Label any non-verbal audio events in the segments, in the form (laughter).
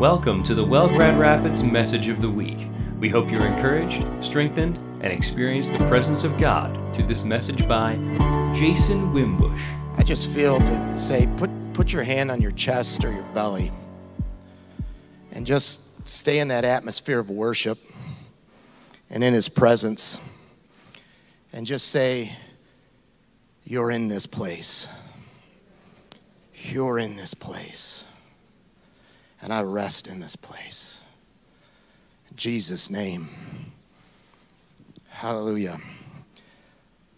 Welcome to the Well Grand Rapids Message of the Week. We hope you're encouraged, strengthened, and experience the presence of God through this message by Jason Wimbush. I just feel to say, put, put your hand on your chest or your belly and just stay in that atmosphere of worship and in His presence and just say, You're in this place. You're in this place. And I rest in this place. In Jesus' name. Hallelujah.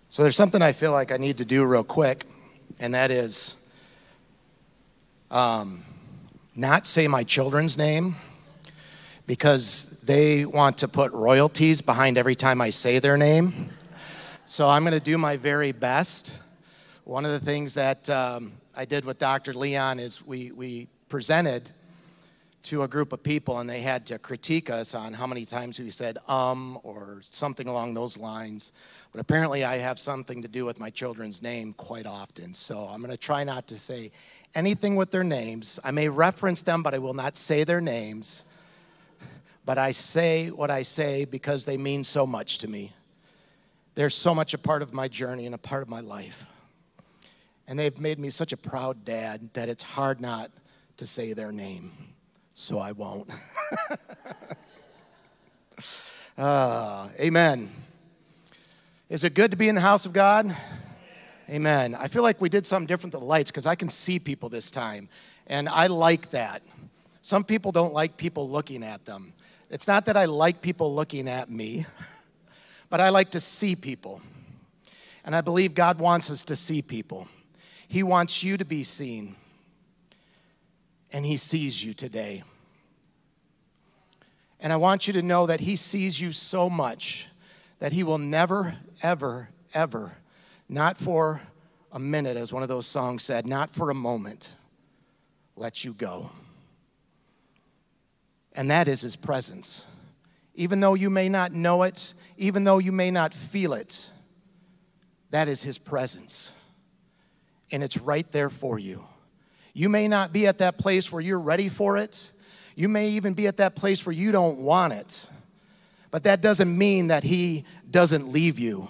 So there's something I feel like I need to do real quick, and that is um, not say my children's name because they want to put royalties behind every time I say their name. So I'm going to do my very best. One of the things that um, I did with Dr. Leon is we, we presented to a group of people and they had to critique us on how many times we said um or something along those lines. But apparently, I have something to do with my children's name quite often. So I'm going to try not to say anything with their names. I may reference them, but I will not say their names. But I say what I say because they mean so much to me. They're so much a part of my journey and a part of my life. And they've made me such a proud dad that it's hard not to say their name. So I won't. uh, (laughs) amen. Is it good to be in the house of God? Amen. I feel like we did something different with the lights because I can see people this time. And I like that. Some people don't like people looking at them. It's not that I like people looking at me, (laughs) but I like to see people. And I believe God wants us to see people. He wants you to be seen, and He sees you today. And I want you to know that He sees you so much that He will never, ever, ever, not for a minute, as one of those songs said, not for a moment, let you go. And that is His presence. Even though you may not know it, even though you may not feel it, that is His presence and it's right there for you. You may not be at that place where you're ready for it. You may even be at that place where you don't want it. But that doesn't mean that He doesn't leave you.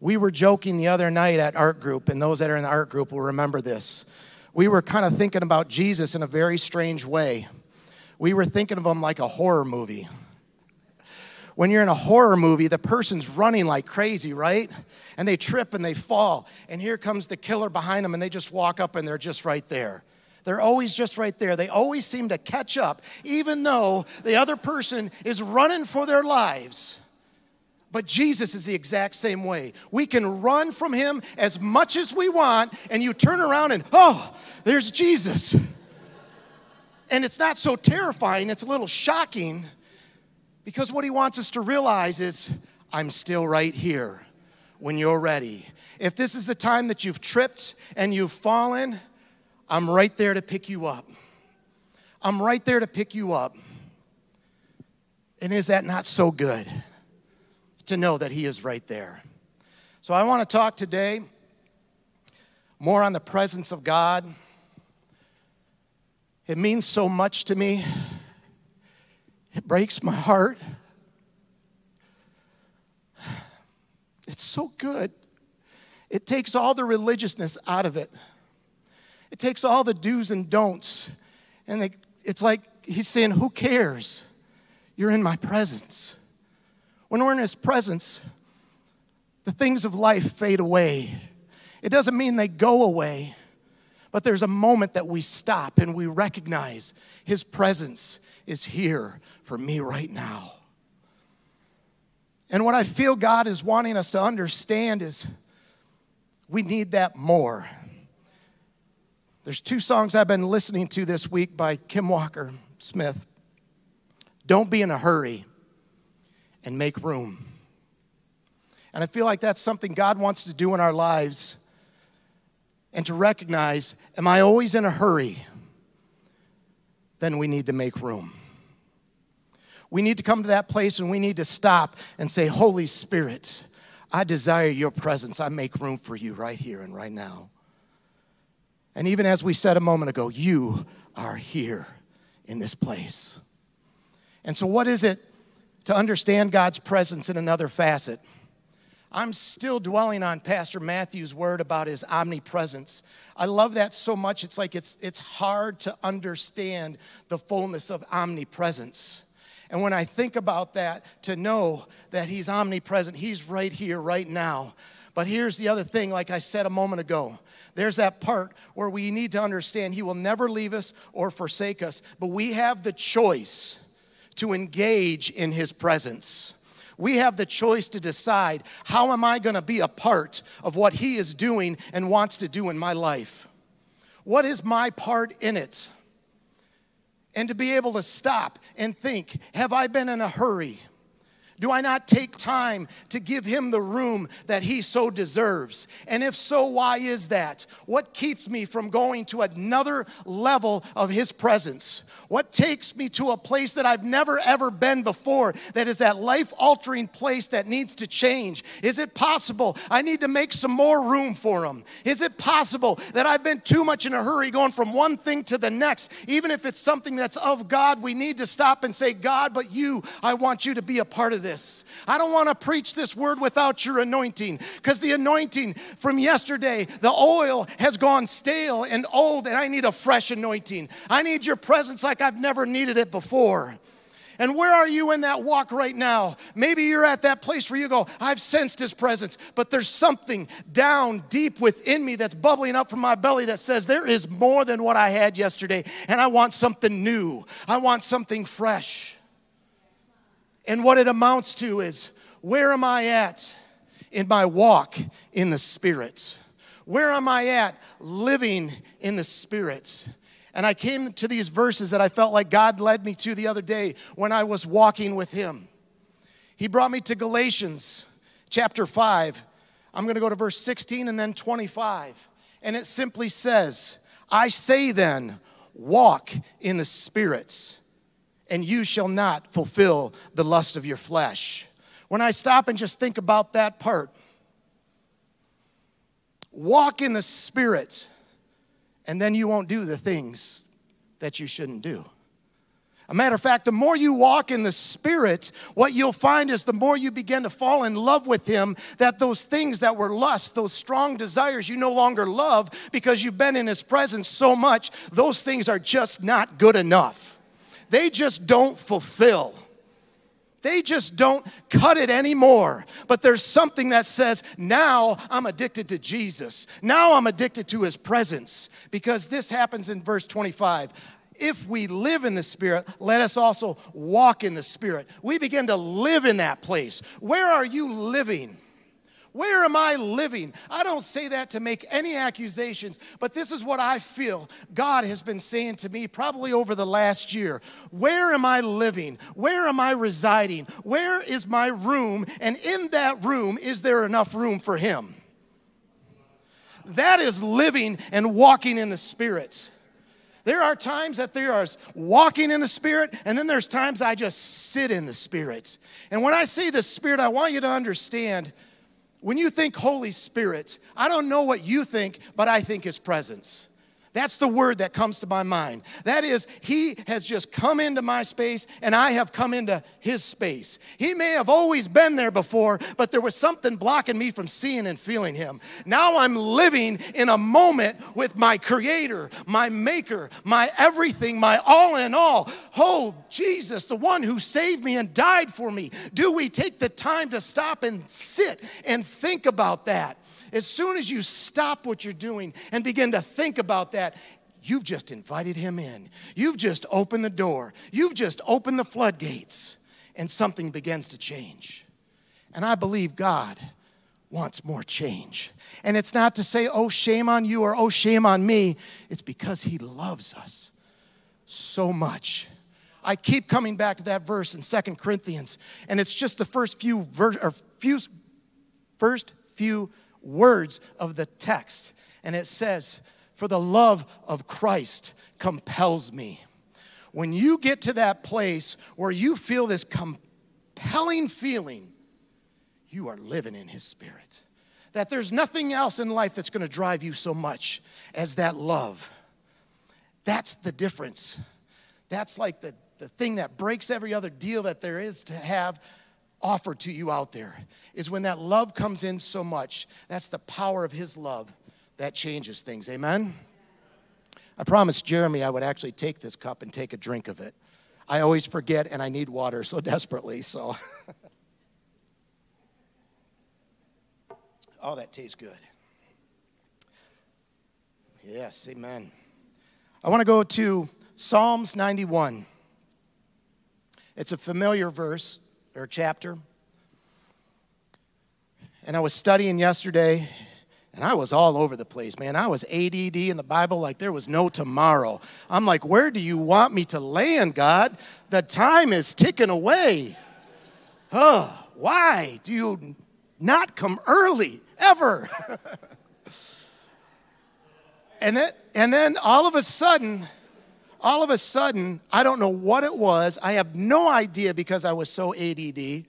We were joking the other night at art group, and those that are in the art group will remember this. We were kind of thinking about Jesus in a very strange way. We were thinking of him like a horror movie. When you're in a horror movie, the person's running like crazy, right? And they trip and they fall. And here comes the killer behind them, and they just walk up and they're just right there. They're always just right there. They always seem to catch up, even though the other person is running for their lives. But Jesus is the exact same way. We can run from him as much as we want, and you turn around and, oh, there's Jesus. And it's not so terrifying, it's a little shocking because what he wants us to realize is, I'm still right here when you're ready. If this is the time that you've tripped and you've fallen, I'm right there to pick you up. I'm right there to pick you up. And is that not so good to know that He is right there? So I want to talk today more on the presence of God. It means so much to me. It breaks my heart. It's so good. It takes all the religiousness out of it. It takes all the do's and don'ts. And it's like he's saying, Who cares? You're in my presence. When we're in his presence, the things of life fade away. It doesn't mean they go away, but there's a moment that we stop and we recognize his presence is here for me right now. And what I feel God is wanting us to understand is we need that more. There's two songs I've been listening to this week by Kim Walker Smith. Don't be in a hurry and make room. And I feel like that's something God wants to do in our lives and to recognize am I always in a hurry? Then we need to make room. We need to come to that place and we need to stop and say, Holy Spirit, I desire your presence. I make room for you right here and right now. And even as we said a moment ago, you are here in this place. And so, what is it to understand God's presence in another facet? I'm still dwelling on Pastor Matthew's word about his omnipresence. I love that so much. It's like it's, it's hard to understand the fullness of omnipresence. And when I think about that, to know that he's omnipresent, he's right here, right now. But here's the other thing, like I said a moment ago. There's that part where we need to understand he will never leave us or forsake us, but we have the choice to engage in his presence we have the choice to decide how am I going to be a part of what He is doing and wants to do in my life? What is my part in it? And to be able to stop and think have I been in a hurry? Do I not take time to give him the room that he so deserves? And if so, why is that? What keeps me from going to another level of his presence? What takes me to a place that I've never ever been before that is that life altering place that needs to change? Is it possible I need to make some more room for him? Is it possible that I've been too much in a hurry going from one thing to the next? Even if it's something that's of God, we need to stop and say, God, but you, I want you to be a part of this this. I don't want to preach this word without your anointing because the anointing from yesterday, the oil has gone stale and old, and I need a fresh anointing. I need your presence like I've never needed it before. And where are you in that walk right now? Maybe you're at that place where you go, I've sensed his presence, but there's something down deep within me that's bubbling up from my belly that says, There is more than what I had yesterday, and I want something new. I want something fresh. And what it amounts to is where am I at in my walk in the Spirit? Where am I at living in the Spirit? And I came to these verses that I felt like God led me to the other day when I was walking with Him. He brought me to Galatians chapter 5. I'm going to go to verse 16 and then 25. And it simply says, I say then, walk in the spirits and you shall not fulfill the lust of your flesh. When I stop and just think about that part, walk in the Spirit, and then you won't do the things that you shouldn't do. A matter of fact, the more you walk in the Spirit, what you'll find is the more you begin to fall in love with Him, that those things that were lust, those strong desires you no longer love because you've been in His presence so much, those things are just not good enough they just don't fulfill. They just don't cut it anymore. But there's something that says, now I'm addicted to Jesus. Now I'm addicted to his presence. Because this happens in verse 25. If we live in the Spirit, let us also walk in the Spirit. We begin to live in that place. Where are you living? Where am I living? I don't say that to make any accusations, but this is what I feel God has been saying to me probably over the last year. Where am I living? Where am I residing? Where is my room? And in that room, is there enough room for Him? That is living and walking in the spirits. There are times that there is walking in the Spirit, and then there's times I just sit in the Spirit. And when I say the Spirit, I want you to understand when you think Holy Spirit, I don't know what you think, but I think His presence. That's the word that comes to my mind. That is, he has just come into my space and I have come into his space. He may have always been there before, but there was something blocking me from seeing and feeling him. Now I'm living in a moment with my creator, my maker, my everything, my all in all. Oh, Jesus, the one who saved me and died for me. Do we take the time to stop and sit and think about that? As soon as you stop what you're doing and begin to think about that, you've just invited him in. You've just opened the door. You've just opened the floodgates, and something begins to change. And I believe God wants more change. And it's not to say, oh, shame on you or oh, shame on me. It's because he loves us so much. I keep coming back to that verse in Second Corinthians, and it's just the first few, ver- or few first few words of the text. And it says, For the love of Christ compels me. When you get to that place where you feel this compelling feeling, you are living in His Spirit. That there's nothing else in life that's going to drive you so much as that love. That's the difference. That's like the, the thing that breaks every other deal that there is to have offered to you out there, is when that love comes in so much. That's the power of His love that changes things. Amen? I promised Jeremy I would actually take this cup and take a drink of it. I always forget and I need water so (laughs) desperately, so. (laughs) oh, that tastes good. Yes, amen. I want to go to Psalms 91. It's a familiar verse or chapter. And I was studying yesterday, and I was all over the place, man. I was ADD in the Bible like there was no tomorrow. I'm like, where do you want me to land, God? The time is ticking away. Huh, why do you not come early, ever? (laughs) and, then, and then all of a sudden, all of a sudden, I don't know what it was. I have no idea because I was so ADD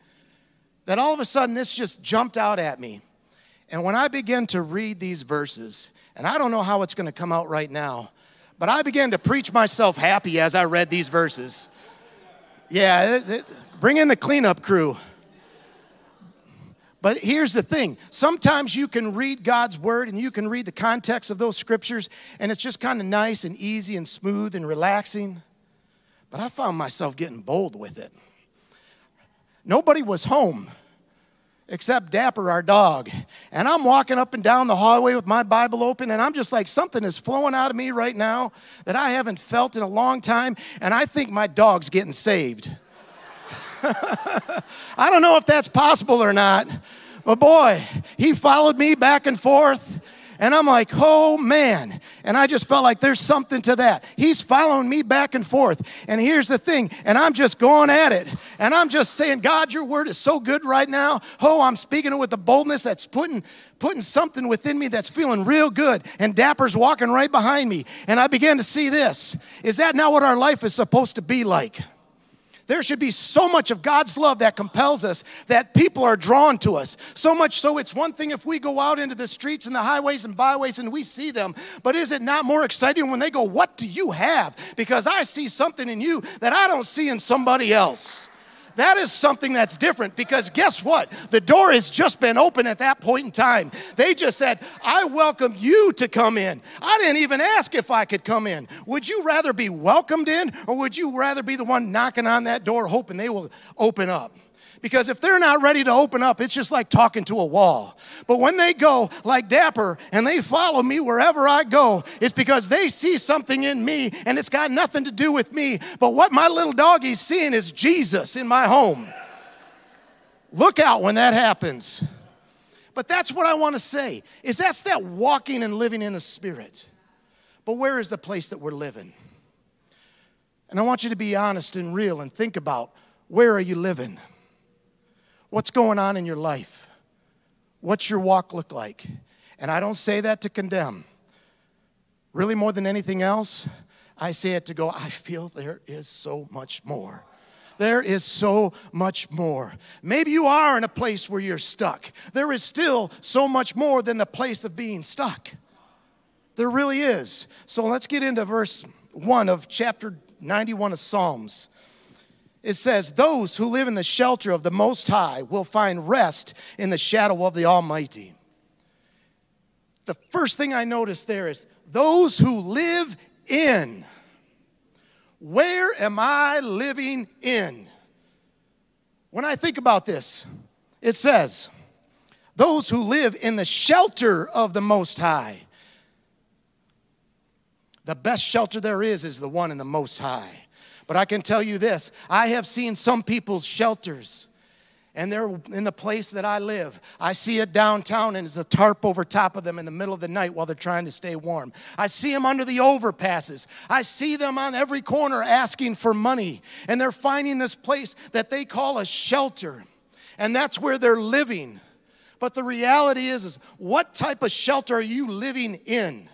that all of a sudden this just jumped out at me. And when I began to read these verses, and I don't know how it's going to come out right now, but I began to preach myself happy as I read these verses. Yeah, it, it, bring in the cleanup crew. But here's the thing sometimes you can read God's word and you can read the context of those scriptures, and it's just kind of nice and easy and smooth and relaxing. But I found myself getting bold with it. Nobody was home except Dapper, our dog. And I'm walking up and down the hallway with my Bible open, and I'm just like, something is flowing out of me right now that I haven't felt in a long time, and I think my dog's getting saved. (laughs) I don't know if that's possible or not, but boy, he followed me back and forth. And I'm like, oh man. And I just felt like there's something to that. He's following me back and forth. And here's the thing, and I'm just going at it. And I'm just saying, God, your word is so good right now. Oh, I'm speaking it with a boldness that's putting, putting something within me that's feeling real good. And Dapper's walking right behind me. And I began to see this. Is that not what our life is supposed to be like? There should be so much of God's love that compels us that people are drawn to us. So much so, it's one thing if we go out into the streets and the highways and byways and we see them, but is it not more exciting when they go, What do you have? Because I see something in you that I don't see in somebody else. That is something that's different because guess what? The door has just been open at that point in time. They just said, I welcome you to come in. I didn't even ask if I could come in. Would you rather be welcomed in or would you rather be the one knocking on that door hoping they will open up? Because if they're not ready to open up, it's just like talking to a wall. But when they go like Dapper and they follow me wherever I go, it's because they see something in me and it's got nothing to do with me. But what my little doggy's seeing is Jesus in my home. Look out when that happens. But that's what I want to say is that's that walking and living in the spirit. But where is the place that we're living? And I want you to be honest and real and think about where are you living? What's going on in your life? What's your walk look like? And I don't say that to condemn. Really, more than anything else, I say it to go, I feel there is so much more. There is so much more. Maybe you are in a place where you're stuck. There is still so much more than the place of being stuck. There really is. So let's get into verse 1 of chapter 91 of Psalms it says, Those who live in the shelter of the Most High will find rest in the shadow of the Almighty. The first thing I notice there is those who live in. Where am I living in? When I think about this, it says, Those who live in the shelter of the Most High. The best shelter there is is the one in the Most High. But I can tell you this I have seen some people's shelters and they're in the place that I live. I see it downtown and it's a tarp over top of them in the middle of the night while they're trying to stay warm. I see them under the overpasses. I see them on every corner asking for money and they're finding this place that they call a shelter and that's where they're living. But the reality is, is what type of shelter are you living in?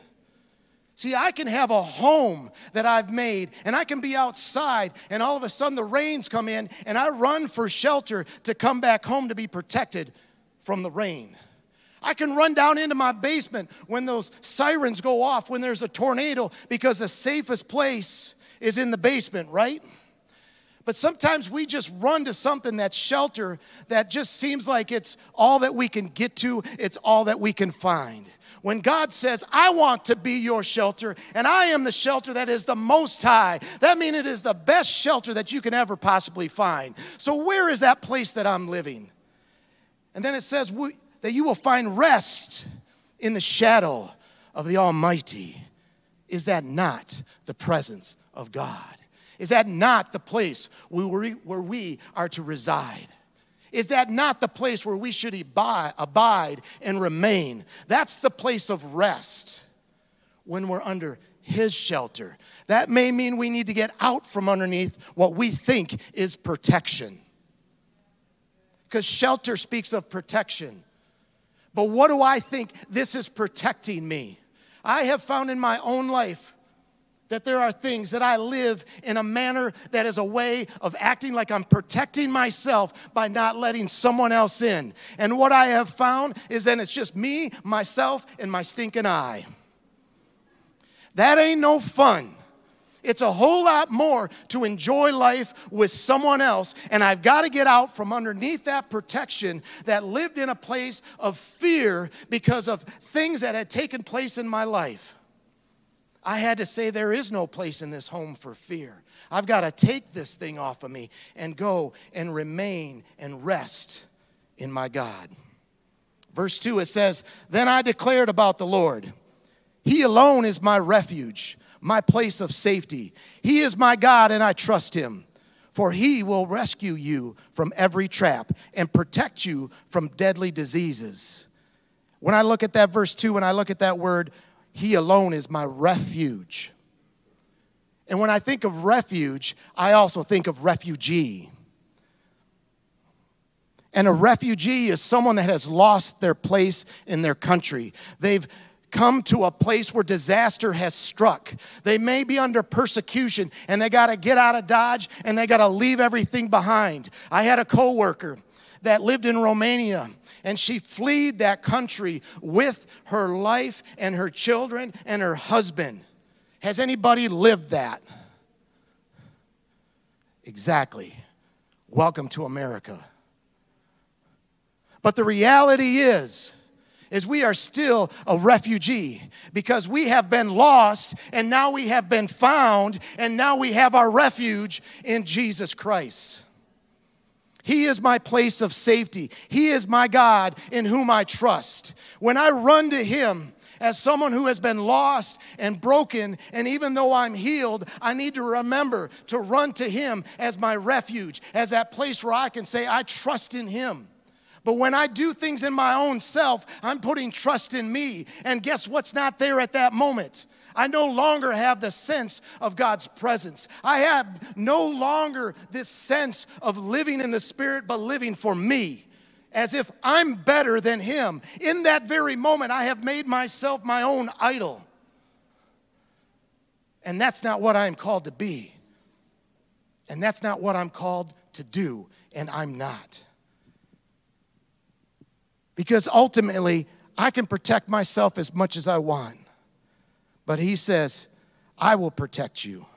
See, I can have a home that I've made and I can be outside and all of a sudden the rains come in and I run for shelter to come back home to be protected from the rain. I can run down into my basement when those sirens go off, when there's a tornado, because the safest place is in the basement, right? But sometimes we just run to something that's shelter that just seems like it's all that we can get to, it's all that we can find. When God says, I want to be your shelter, and I am the shelter that is the most high, that means it is the best shelter that you can ever possibly find. So, where is that place that I'm living? And then it says that you will find rest in the shadow of the Almighty. Is that not the presence of God? Is that not the place where we, where we are to reside? Is that not the place where we should abide, and remain? That's the place of rest when we're under His shelter. That may mean we need to get out from underneath what we think is protection. Because shelter speaks of protection. But what do I think this is protecting me? I have found in my own life that there are things that I live in a manner that is a way of acting like I'm protecting myself by not letting someone else in. And what I have found is that it's just me, myself, and my stinking I. That ain't no fun. It's a whole lot more to enjoy life with someone else. And I've got to get out from underneath that protection that lived in a place of fear because of things that had taken place in my life. I had to say, there is no place in this home for fear. I've got to take this thing off of me and go and remain and rest in my God. Verse 2, it says, Then I declared about the Lord, He alone is my refuge, my place of safety. He is my God, and I trust Him. For he will rescue you from every trap and protect you from deadly diseases. When I look at that verse 2, when I look at that word he alone is my refuge. And when I think of refuge, I also think of refugee. And a refugee is someone that has lost their place in their country. They've come to a place where disaster has struck. They may be under persecution and they got to get out of Dodge and they got to leave everything behind. I had a coworker that lived in Romania and she fled that country with her life and her children and her husband. Has anybody lived that? Exactly. Welcome to America. But the reality is, is we are still a refugee because we have been lost and now we have been found and now we have our refuge in Jesus Christ. He is my place of safety. He is my God in whom I trust. When I run to Him, as someone who has been lost and broken, and even though I'm healed, I need to remember to run to Him as my refuge, as that place where I can say, I trust in Him. But when I do things in my own self, I'm putting trust in me. And guess what's not there at that moment? I no longer have the sense of God's presence. I have no longer this sense of living in the Spirit, but living for me as if I'm better than Him. In that very moment, I have made myself my own idol. And that's not what I'm called to be. And that's not what I'm called to do, and I'm not. Because ultimately, I can protect myself as much as I want. But he says, I will protect you.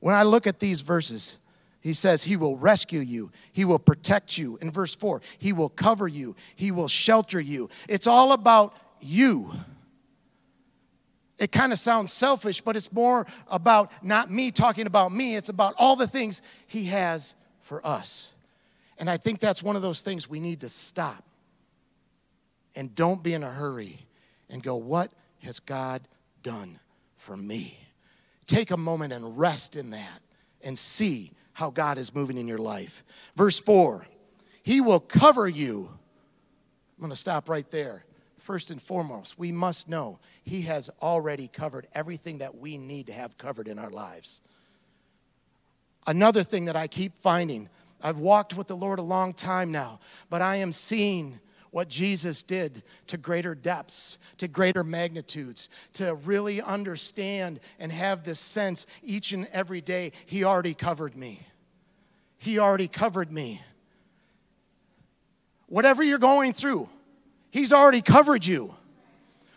When I look at these verses, he says, He will rescue you. He will protect you. In verse 4, He will cover you. He will shelter you. It's all about you. It kind of sounds selfish, but it's more about not me talking about me. It's about all the things He has for us. And I think that's one of those things we need to stop and don't be in a hurry and go, What has God done for me. Take a moment and rest in that and see how God is moving in your life. Verse 4 He will cover you. I'm going to stop right there. First and foremost, we must know He has already covered everything that we need to have covered in our lives. Another thing that I keep finding, I've walked with the Lord a long time now, but I am seeing what Jesus did to greater depths, to greater magnitudes, to really understand and have this sense each and every day He already covered me. He already covered me. Whatever you're going through, He's already covered you.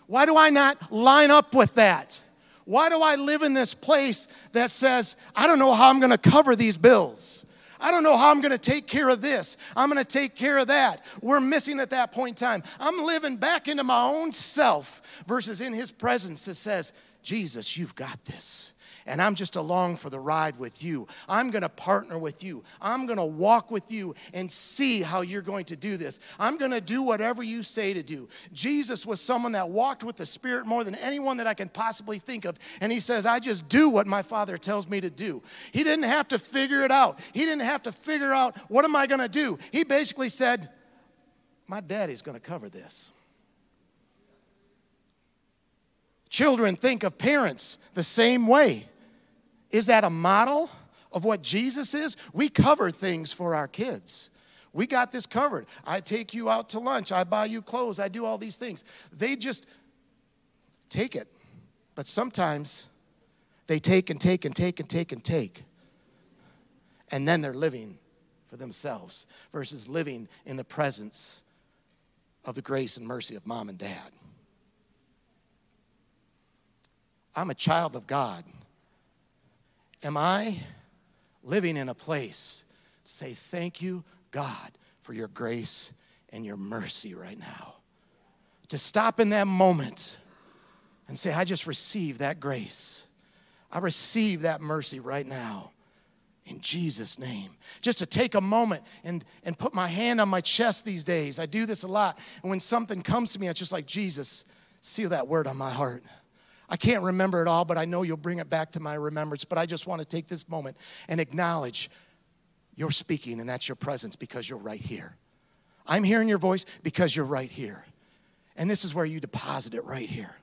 Why do I not line up with that? Why do I live in this place that says, I don't know how I'm going to cover these bills? I don't know how I'm going to take care of this. I'm going to take care of that. We're missing at that point in time. I'm living back into my own self versus in his presence that says, Jesus, you've got this and I'm just along for the ride with you. I'm going to partner with you. I'm going to walk with you and see how you're going to do this. I'm going to do whatever you say to do. Jesus was someone that walked with the Spirit more than anyone that I can possibly think of. And he says, I just do what my Father tells me to do. He didn't have to figure it out, he didn't have to figure out, what am I going to do? He basically said, My daddy's going to cover this. Children think of parents the same way. Is that a model of what Jesus is? We cover things for our kids. We got this covered. I take you out to lunch. I buy you clothes. I do all these things. They just take it. But sometimes they take and take and take and take and take. And then they're living for themselves versus living in the presence of the grace and mercy of mom and dad. I'm a child of God. Am I living in a place to say, Thank you, God, for your grace and your mercy right now? To stop in that moment and say, I just receive that grace. I receive that mercy right now in Jesus' name. Just to take a moment and, and put my hand on my chest these days. I do this a lot. And when something comes to me, it's just like, Jesus, seal that word on my heart. I can't remember it all, but I know you'll bring it back to my remembrance. But I just want to take this moment and acknowledge you're speaking, and that's your presence because you're right here. I'm hearing your voice because you're right here. And this is where you deposit it right here.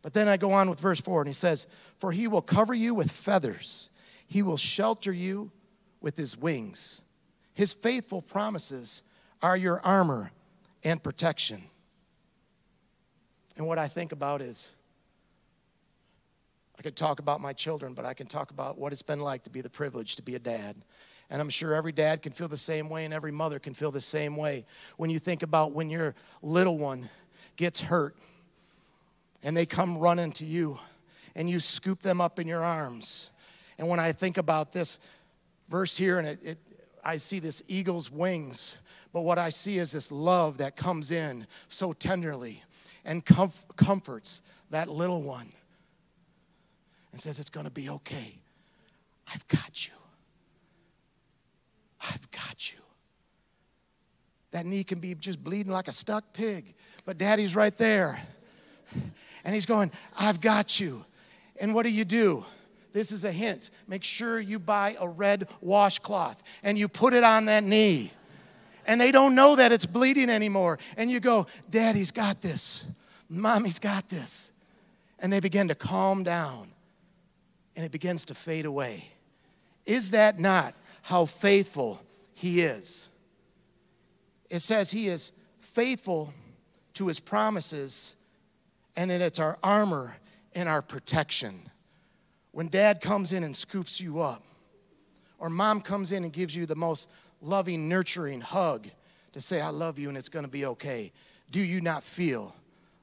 But then I go on with verse 4, and he says, For he will cover you with feathers, he will shelter you with his wings. His faithful promises are your armor and protection. And what I think about is, I could talk about my children, but I can talk about what it's been like to be the privilege to be a dad. And I'm sure every dad can feel the same way, and every mother can feel the same way. When you think about when your little one gets hurt and they come running to you and you scoop them up in your arms. And when I think about this verse here, and it, it I see this eagle's wings, but what I see is this love that comes in so tenderly and comf- comforts that little one and says, It's going to be okay. I've got you. I've got you. That knee can be just bleeding like a stuck pig, but daddy's right there. And he's going, I've got you. And what do you do? This is a hint. Make sure you buy a red washcloth and you put it on that knee. And they don't know that it's bleeding anymore. And you go, Daddy's got this. Mommy's got this. And they begin to calm down and it begins to fade away. Is that not how faithful He is? It says He is faithful to His promises, and that it's our armor and our protection. When dad comes in and scoops you up, or mom comes in and gives you the most loving, nurturing hug to say, I love you and it's gonna be okay, do you not feel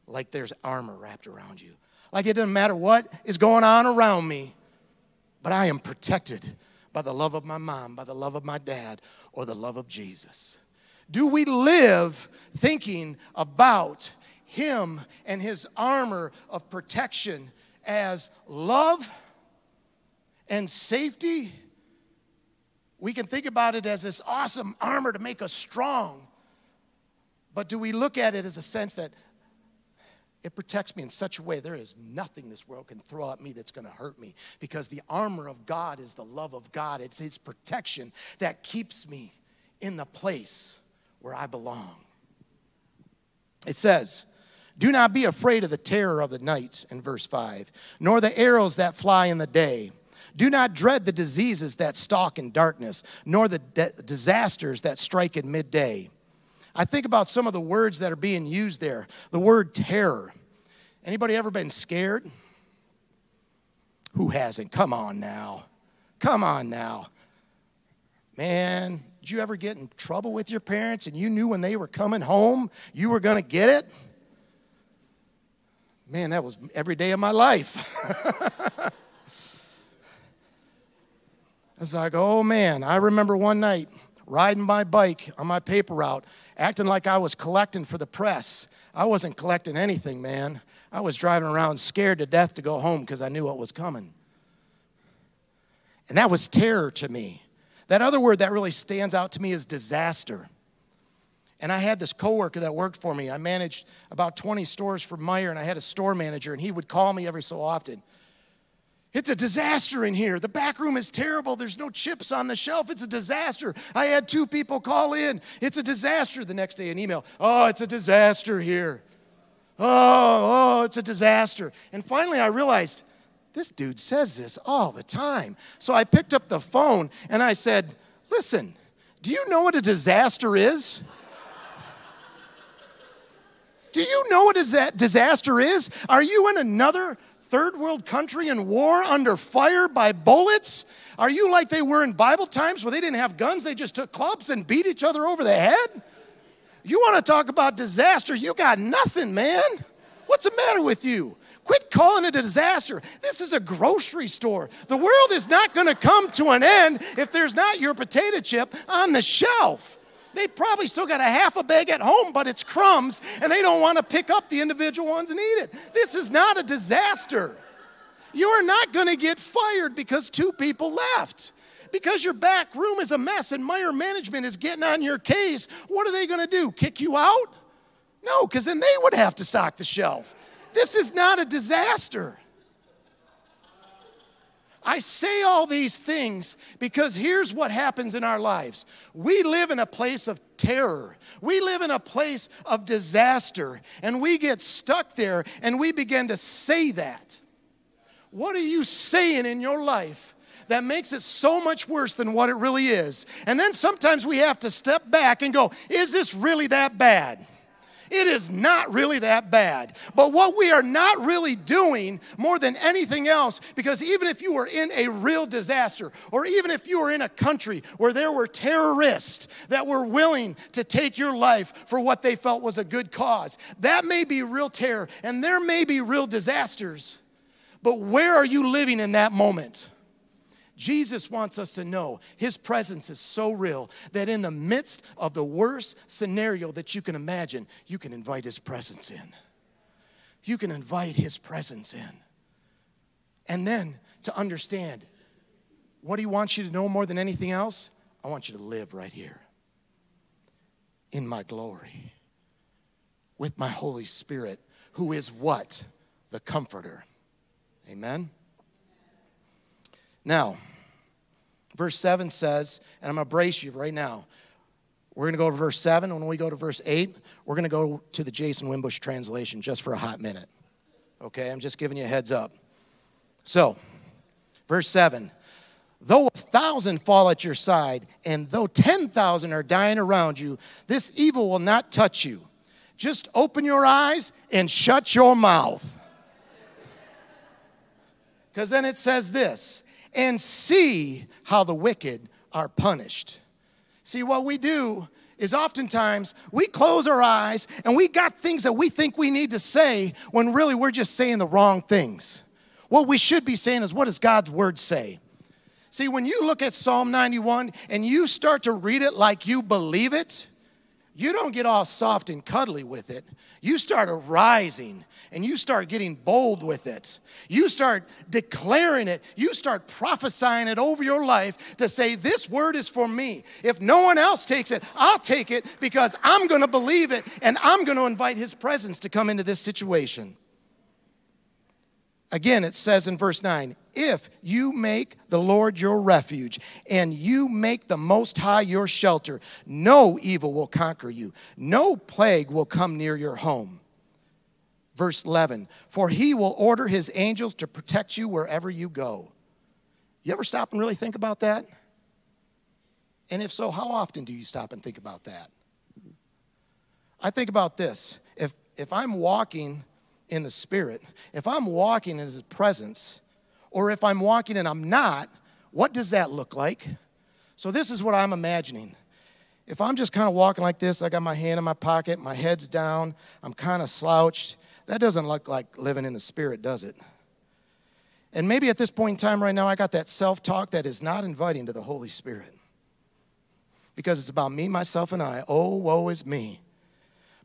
like there's armor wrapped around you? Like it doesn't matter what is going on around me, but I am protected by the love of my mom, by the love of my dad, or the love of Jesus. Do we live thinking about him and his armor of protection as love and safety? We can think about it as this awesome armor to make us strong. But do we look at it as a sense that it protects me in such a way there is nothing this world can throw at me that's going to hurt me because the armor of God is the love of God. It's His protection that keeps me in the place where I belong. It says, Do not be afraid of the terror of the night, in verse 5, nor the arrows that fly in the day. Do not dread the diseases that stalk in darkness, nor the de- disasters that strike at midday. I think about some of the words that are being used there. The word terror. Anybody ever been scared? Who hasn't? Come on now. Come on now. Man, did you ever get in trouble with your parents and you knew when they were coming home you were going to get it? Man, that was every day of my life. (laughs) it's like, oh man, I remember one night riding my bike on my paper route, acting like I was collecting for the press. I wasn't collecting anything, man. I was driving around scared to death to go home because I knew what was coming. And that was terror to me. That other word that really stands out to me is disaster. And I had this coworker that worked for me. I managed about 20 stores for Meijer, and I had a store manager, and he would call me every so often. It's a disaster in here. The back room is terrible. There's no chips on the shelf. It's a disaster. I had two people call in. It's a disaster. The next day, an email. Oh, it's a disaster here. Oh, oh, it's a disaster. And finally, I realized this dude says this all the time. So I picked up the phone and I said, Listen, do you know what a disaster is? Do you know what a disaster is? Are you in another third world country in war under fire by bullets? Are you like they were in Bible times where they didn't have guns, they just took clubs and beat each other over the head? You want to talk about disaster? You got nothing, man. What's the matter with you? Quit calling it a disaster. This is a grocery store. The world is not going to come to an end if there's not your potato chip on the shelf. They probably still got a half a bag at home, but it's crumbs, and they don't want to pick up the individual ones and eat it. This is not a disaster. You are not going to get fired because two people left. Because your back room is a mess and Meijer management is getting on your case, what are they going to do? Kick you out? No, because then they would have to stock the shelf. This is not a disaster. I say all these things because here's what happens in our lives. We live in a place of terror. We live in a place of disaster, and we get stuck there and we begin to say that. What are you saying in your life that makes it so much worse than what it really is? And then sometimes we have to step back and go, is this really that bad? It is not really that bad. But what we are not really doing more than anything else, because even if you were in a real disaster, or even if you were in a country where there were terrorists that were willing to take your life for what they felt was a good cause, that may be real terror, and there may be real disasters. But where are you living in that moment? Jesus wants us to know his presence is so real that in the midst of the worst scenario that you can imagine, you can invite his presence in. You can invite his presence in. And then to understand what he wants you to know more than anything else, I want you to live right here in my glory with my Holy Spirit, who is what? The Comforter. Amen? Now, Verse 7 says, and I'm going to brace you right now. We're going to go to verse 7. When we go to verse 8, we're going to go to the Jason Wimbush translation just for a hot minute. Okay, I'm just giving you a heads up. So, verse 7 Though a thousand fall at your side, and though 10,000 are dying around you, this evil will not touch you. Just open your eyes and shut your mouth. Because then it says this and see how the wicked are punished. See, what we do is oftentimes we close our eyes and we got things that we think we need to say when really we're just saying the wrong things. What we should be saying is, what does God's word say? See, when you look at Psalm 91 and you start to read it like you believe it, you don't get all soft and cuddly with it. You start arising and you start getting bold with it. You start declaring it. You start prophesying it over your life to say, This word is for me. If no one else takes it, I'll take it because I'm going to believe it and I'm going to invite His presence to come into this situation. Again, it says in verse 9, if you make the Lord your refuge and you make the Most High your shelter, no evil will conquer you, no plague will come near your home. Verse 11, for he will order his angels to protect you wherever you go. You ever stop and really think about that? And if so, how often do you stop and think about that? I think about this. If, if I'm walking in the Spirit, if I'm walking in His presence, or if I'm walking and I'm not, what does that look like? So, this is what I'm imagining. If I'm just kind of walking like this, I got my hand in my pocket, my head's down, I'm kind of slouched, That doesn't look like living in the Spirit, does it? And maybe at this point in time right now, I got that self talk that is not inviting to the Holy Spirit. Because it's about me, myself, and I. Oh, woe is me.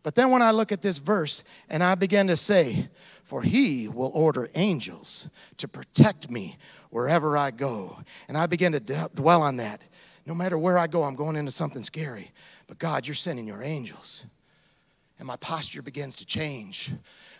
But then when I look at this verse and I begin to say, For he will order angels to protect me wherever I go. And I begin to dwell on that. No matter where I go, I'm going into something scary. But God, you're sending your angels. And my posture begins to change.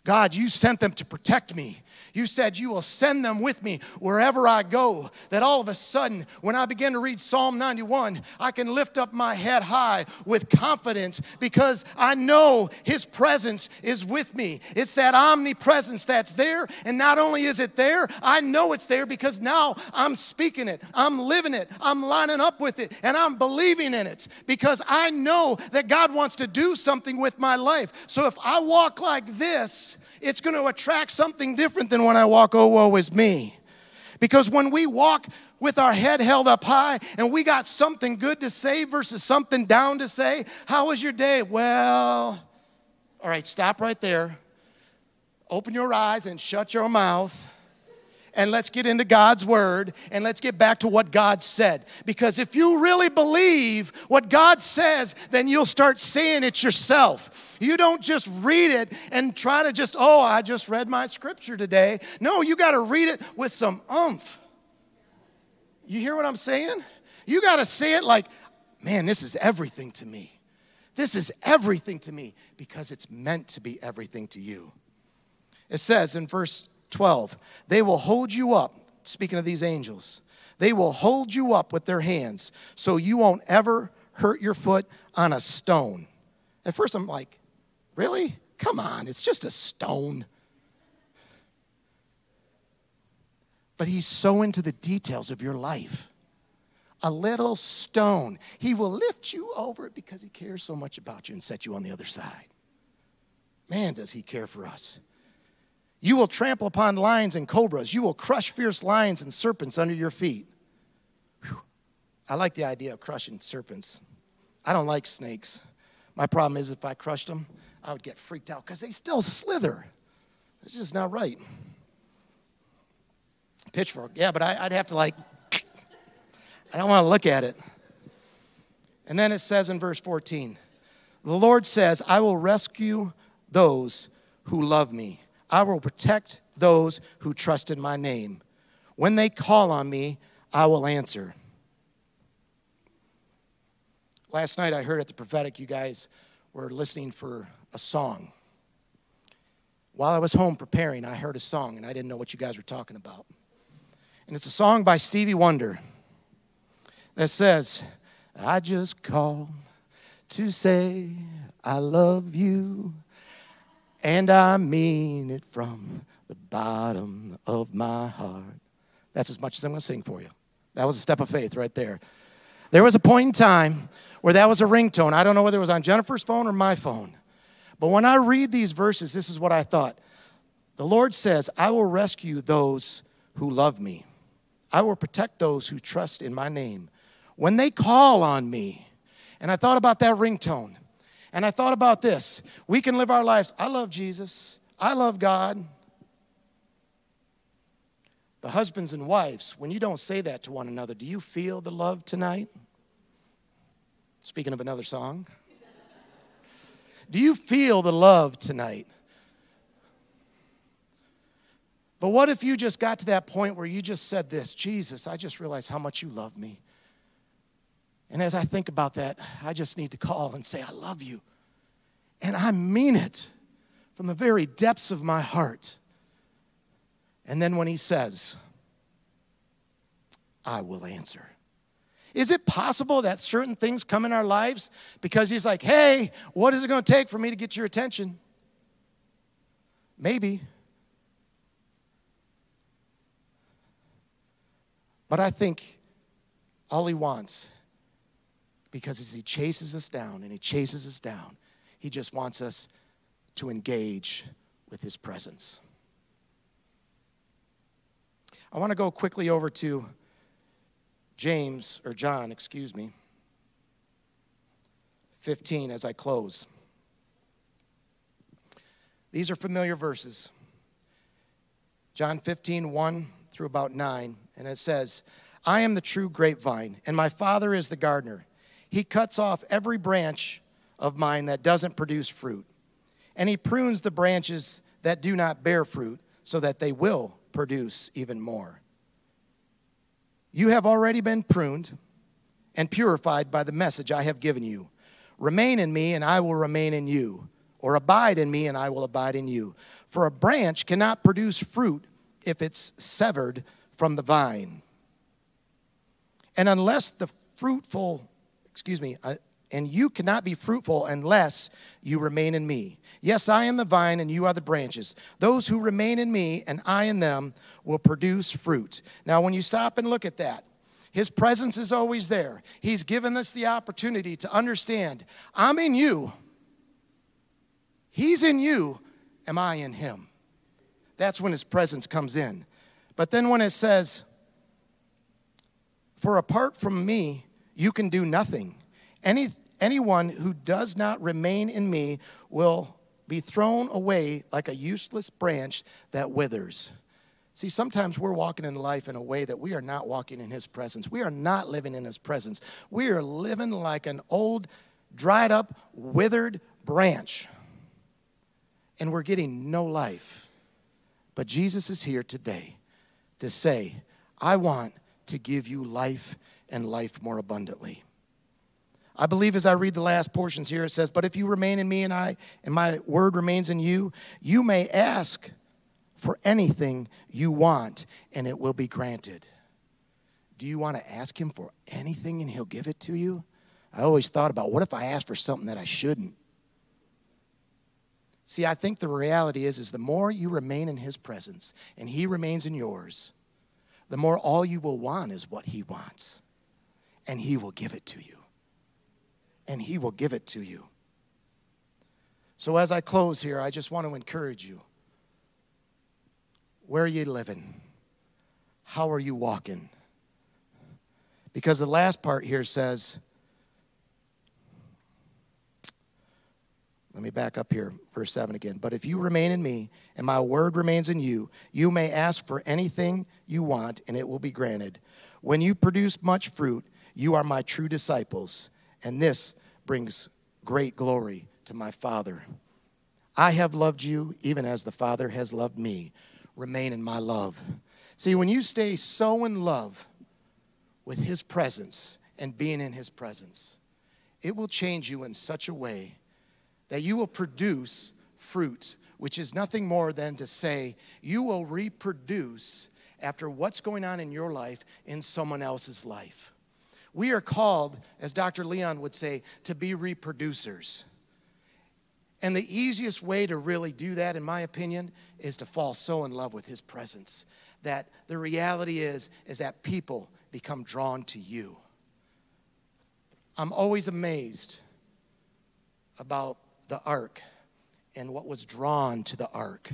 God, you sent them to protect me. You said you will send them with me wherever I go. That all of a sudden, when I begin to read Psalm 91, I can lift up my head high with confidence because I know His presence is with me. It's that omnipresence that's there. And not only is it there, I know it's there because now I'm speaking it, I'm living it, I'm lining up with it, and I'm believing in it because I know that God wants to do something with my life. So if I walk like this, it's going to attract something different than when I walk, oh, woe is me. Because when we walk with our head held up high and we got something good to say versus something down to say, how was your day? Well, all right, stop right there. Open your eyes and shut your mouth and let's get into God's word and let's get back to what God said. Because if you really believe what God says, then you'll start saying it yourself. You don't just read it and try to just, oh, I just read my scripture today. No, you got to read it with some umph. You hear what I'm saying? You got to say it like, man, this is everything to me. This is everything to me because it's meant to be everything to you. It says in verse 12. They will hold you up, speaking of these angels, they will hold you up with their hands so you won't ever hurt your foot on a stone. At first, I'm like, really? Come on, it's just a stone. But he's so into the details of your life. A little stone. He will lift you over it because he cares so much about you and set you on the other side. Man, does he care for us. You will trample upon lions and cobras. You will crush fierce lions and serpents under your feet. Whew. I like the idea of crushing serpents. I don't like snakes. My problem is if I crushed them, I would get freaked out because they still slither. It's just not right. Pitchfork, yeah, but I, would have to like, I don't want to look at it. And then it says in verse 14, the Lord says, I will rescue those who love me. I will protect those who trust in my name. When they call on me, I will answer. Last night I heard at the prophetic, you guys were listening for a song. While I was home preparing, I heard a song and I didn't know what you guys were talking about. And it's a song by Stevie Wonder that says, I just called to say I love you. And I mean it from the bottom of my heart. That's as much as I'm going to sing for you. That was a step of faith right there. There was a point in time where that was a ringtone. I don't know whether it was on Jennifer's phone or my phone. But when I read these verses, this is what I thought. The Lord says, I will rescue those who love me. I will protect those who trust in my name. When they call on me, and I thought about that ringtone. And I thought about this we can live our lives. I love Jesus, I love God. The husbands and wives, when you don't say that to one another, do you feel the love tonight? Speaking of another song, do you feel the love tonight? But what if you just got to that point where you just said this Jesus, I just realized how much you love me. And as I think about that, I just need to call and say, I love you. And I mean it from the very depths of my heart. And then when he says, I will answer. Is it possible that certain things come in our lives because he's like, hey, what is it going to take for me to get your attention? Maybe. But I think all he wants because as he chases us down and he chases us down, he just wants us to engage with his presence. I want to go quickly over to James, or John, excuse me, 15 as I close. These are familiar verses. John 15, 1 through about 9. And it says, I am the true grapevine, and my Father is the gardener. He cuts off every branch of mine that doesn't produce fruit, and he prunes the branches that do not bear fruit so that they will produce even more. You have already been pruned and purified by the message I have given you. Remain in me, and I will remain in you, or abide in me, and I will abide in you. For a branch cannot produce fruit if it's severed from the vine. And unless the fruitful, excuse me, and you cannot be fruitful unless you remain in me. Yes, I am the vine and you are the branches. Those who remain in me and I in them will produce fruit. Now, when you stop and look at that, his presence is always there. He's given us the opportunity to understand I'm in you, He's in you, am I in Him? That's when His presence comes in. But then when it says, For apart from me, you can do nothing. Any, anyone who does not remain in me will be thrown away like a useless branch that withers. See, sometimes we're walking in life in a way that we are not walking in His presence. We are not living in His presence. We are living like an old, dried up, withered branch. And we're getting no life. But Jesus is here today to say, I want to give you life and life more abundantly. I believe as I read the last portions here, it says, But if you remain in me and I, and my word remains in you, you may ask for anything you want, and it will be granted. Do you want to ask him for anything and he'll give it to you? I always thought about what if I asked for something that I shouldn't? See, I think the reality is is the more you remain in his presence and he remains in yours, the more all you will want is what he wants. And he will give it to you and He will give it to you. So, as I close here, I just want to encourage you. Where are you living? How are you walking? Because the last part here says, let me back up here, verse 7 again. But if you remain in me and my word remains in you, you may ask for anything you want and it will be granted. When you produce much fruit, you are my true disciples and this brings great glory to my Father. I have loved you even as the Father has loved me. Remain in my love. See, when you stay so in love with His presence and being in His presence, it will change you in such a way that you will produce fruit, which is nothing more than to say you will reproduce after what's going on in your life in someone else's life. We are called, as Dr. Leon would say, to be reproducers. And the easiest way to really do that, in my opinion, is to fall so in love with his presence that the reality is is that people become drawn to you. I'm always amazed about the ark and what was drawn to the ark.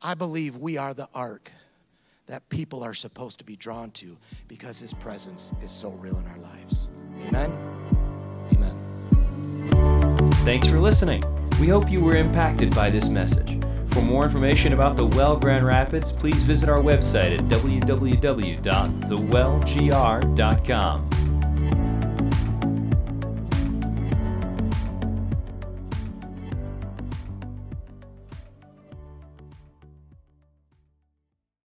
I believe we are the ark that people are supposed to be drawn to because his presence is so real in our lives. Amen. Amen. Thanks for listening. We hope you were impacted by this message. For more information about the Well Grand Rapids, please visit our website at www.thewellgr.com.